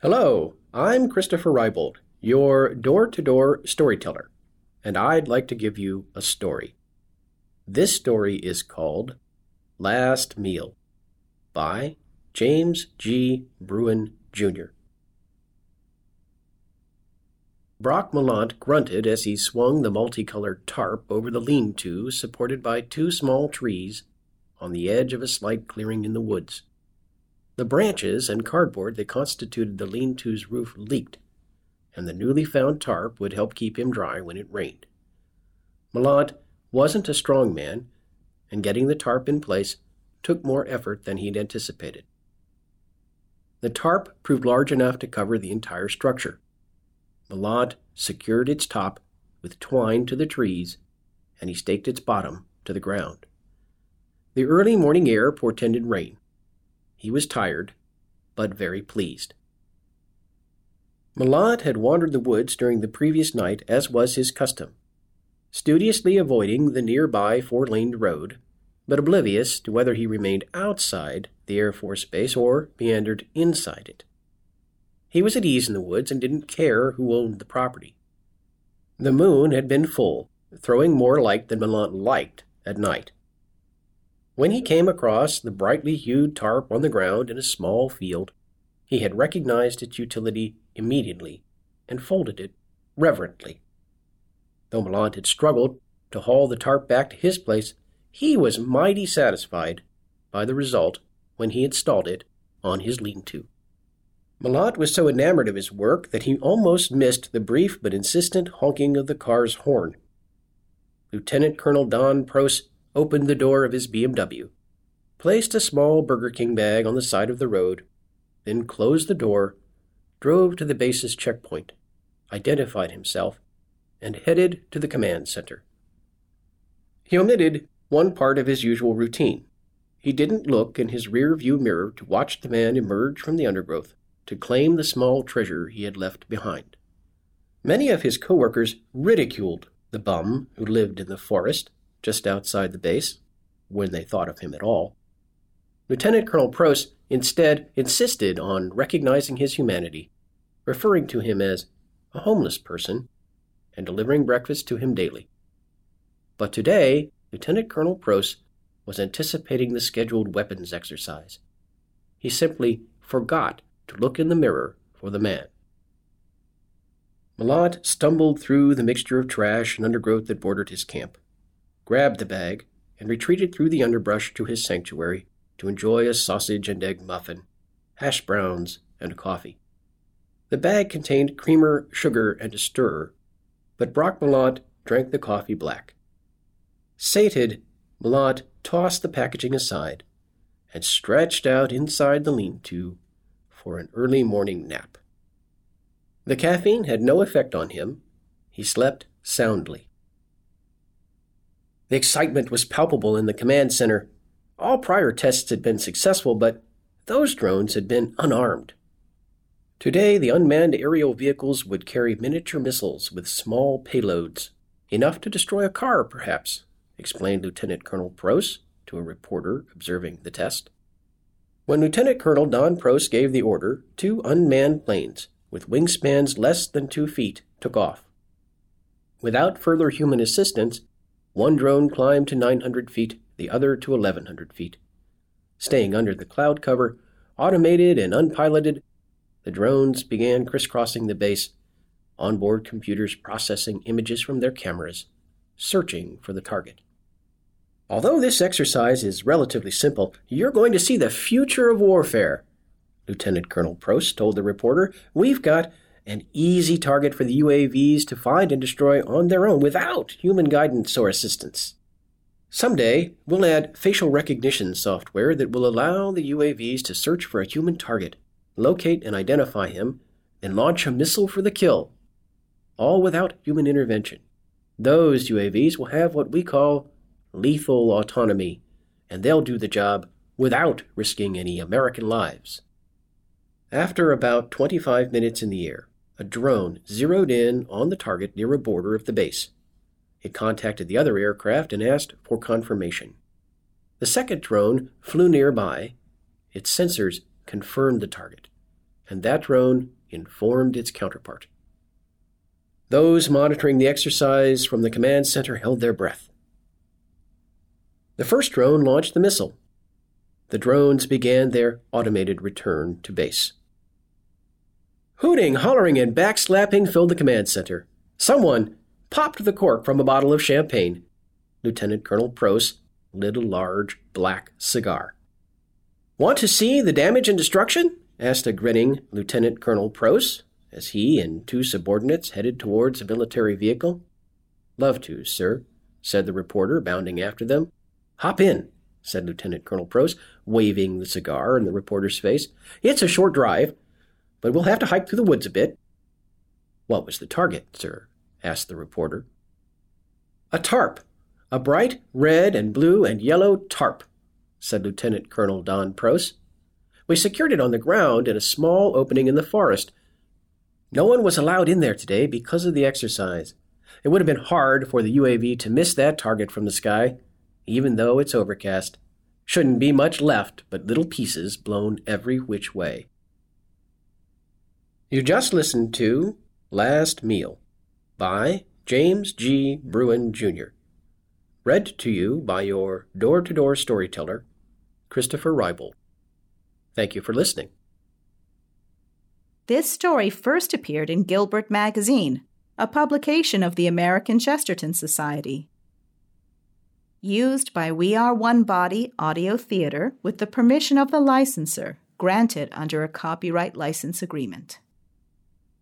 Hello, I'm Christopher Rybold, your door to door storyteller, and I'd like to give you a story. This story is called Last Meal by James G. Bruin, Jr. Brock Mallant grunted as he swung the multicolored tarp over the lean to supported by two small trees on the edge of a slight clearing in the woods. The branches and cardboard that constituted the lean to's roof leaked, and the newly found tarp would help keep him dry when it rained. Mallant wasn't a strong man, and getting the tarp in place took more effort than he'd anticipated. The tarp proved large enough to cover the entire structure. Mallant secured its top with twine to the trees, and he staked its bottom to the ground. The early morning air portended rain. He was tired, but very pleased. Mallant had wandered the woods during the previous night as was his custom, studiously avoiding the nearby four laned road, but oblivious to whether he remained outside the Air Force Base or meandered inside it. He was at ease in the woods and didn't care who owned the property. The moon had been full, throwing more light than Mallant liked at night. When he came across the brightly hued tarp on the ground in a small field, he had recognized its utility immediately and folded it reverently. Though Mallant had struggled to haul the tarp back to his place, he was mighty satisfied by the result when he installed it on his lean to. Mallant was so enamored of his work that he almost missed the brief but insistent honking of the car's horn. Lieutenant Colonel Don Pross opened the door of his BMW, placed a small Burger King bag on the side of the road, then closed the door, drove to the base's checkpoint, identified himself, and headed to the command center. He omitted one part of his usual routine. He didn't look in his rear view mirror to watch the man emerge from the undergrowth to claim the small treasure he had left behind. Many of his coworkers ridiculed the bum who lived in the forest just outside the base, when they thought of him at all. Lieutenant Colonel Pross instead insisted on recognizing his humanity, referring to him as a homeless person and delivering breakfast to him daily. But today, Lieutenant Colonel Pross was anticipating the scheduled weapons exercise. He simply forgot to look in the mirror for the man. Mallant stumbled through the mixture of trash and undergrowth that bordered his camp grabbed the bag, and retreated through the underbrush to his sanctuary to enjoy a sausage and egg muffin, hash browns, and coffee. The bag contained creamer, sugar, and a stirrer, but Brock Mallant drank the coffee black. Sated, Mallant tossed the packaging aside and stretched out inside the lean to for an early morning nap. The caffeine had no effect on him. He slept soundly. The excitement was palpable in the command center. All prior tests had been successful, but those drones had been unarmed. Today, the unmanned aerial vehicles would carry miniature missiles with small payloads, enough to destroy a car, perhaps, explained Lieutenant Colonel Pross to a reporter observing the test. When Lieutenant Colonel Don Pross gave the order, two unmanned planes, with wingspans less than two feet, took off. Without further human assistance, one drone climbed to 900 feet, the other to 1100 feet. Staying under the cloud cover, automated and unpiloted, the drones began crisscrossing the base, onboard computers processing images from their cameras, searching for the target. Although this exercise is relatively simple, you're going to see the future of warfare, Lieutenant Colonel Pross told the reporter. We've got an easy target for the UAVs to find and destroy on their own without human guidance or assistance. Someday, we'll add facial recognition software that will allow the UAVs to search for a human target, locate and identify him, and launch a missile for the kill, all without human intervention. Those UAVs will have what we call lethal autonomy, and they'll do the job without risking any American lives. After about 25 minutes in the air, a drone zeroed in on the target near a border of the base. It contacted the other aircraft and asked for confirmation. The second drone flew nearby. Its sensors confirmed the target, and that drone informed its counterpart. Those monitoring the exercise from the command center held their breath. The first drone launched the missile. The drones began their automated return to base. Hooting, hollering, and backslapping filled the command center. Someone popped the cork from a bottle of champagne. Lieutenant Colonel Pross lit a large black cigar. Want to see the damage and destruction? asked a grinning Lieutenant Colonel Pross as he and two subordinates headed towards a military vehicle. Love to, sir, said the reporter, bounding after them. Hop in, said Lieutenant Colonel Pross, waving the cigar in the reporter's face. It's a short drive, but we'll have to hike through the woods a bit. What was the target, sir? asked the reporter. A tarp, a bright red and blue and yellow tarp, said Lieutenant Colonel Don Pross. We secured it on the ground in a small opening in the forest. No one was allowed in there today because of the exercise. It would have been hard for the UAV to miss that target from the sky, even though it's overcast. Shouldn't be much left but little pieces blown every which way. You just listened to Last Meal by James G. Bruin, Jr. Read to you by your door to door storyteller, Christopher Rybold. Thank you for listening. This story first appeared in Gilbert Magazine, a publication of the American Chesterton Society. Used by We Are One Body Audio Theater with the permission of the licensor, granted under a copyright license agreement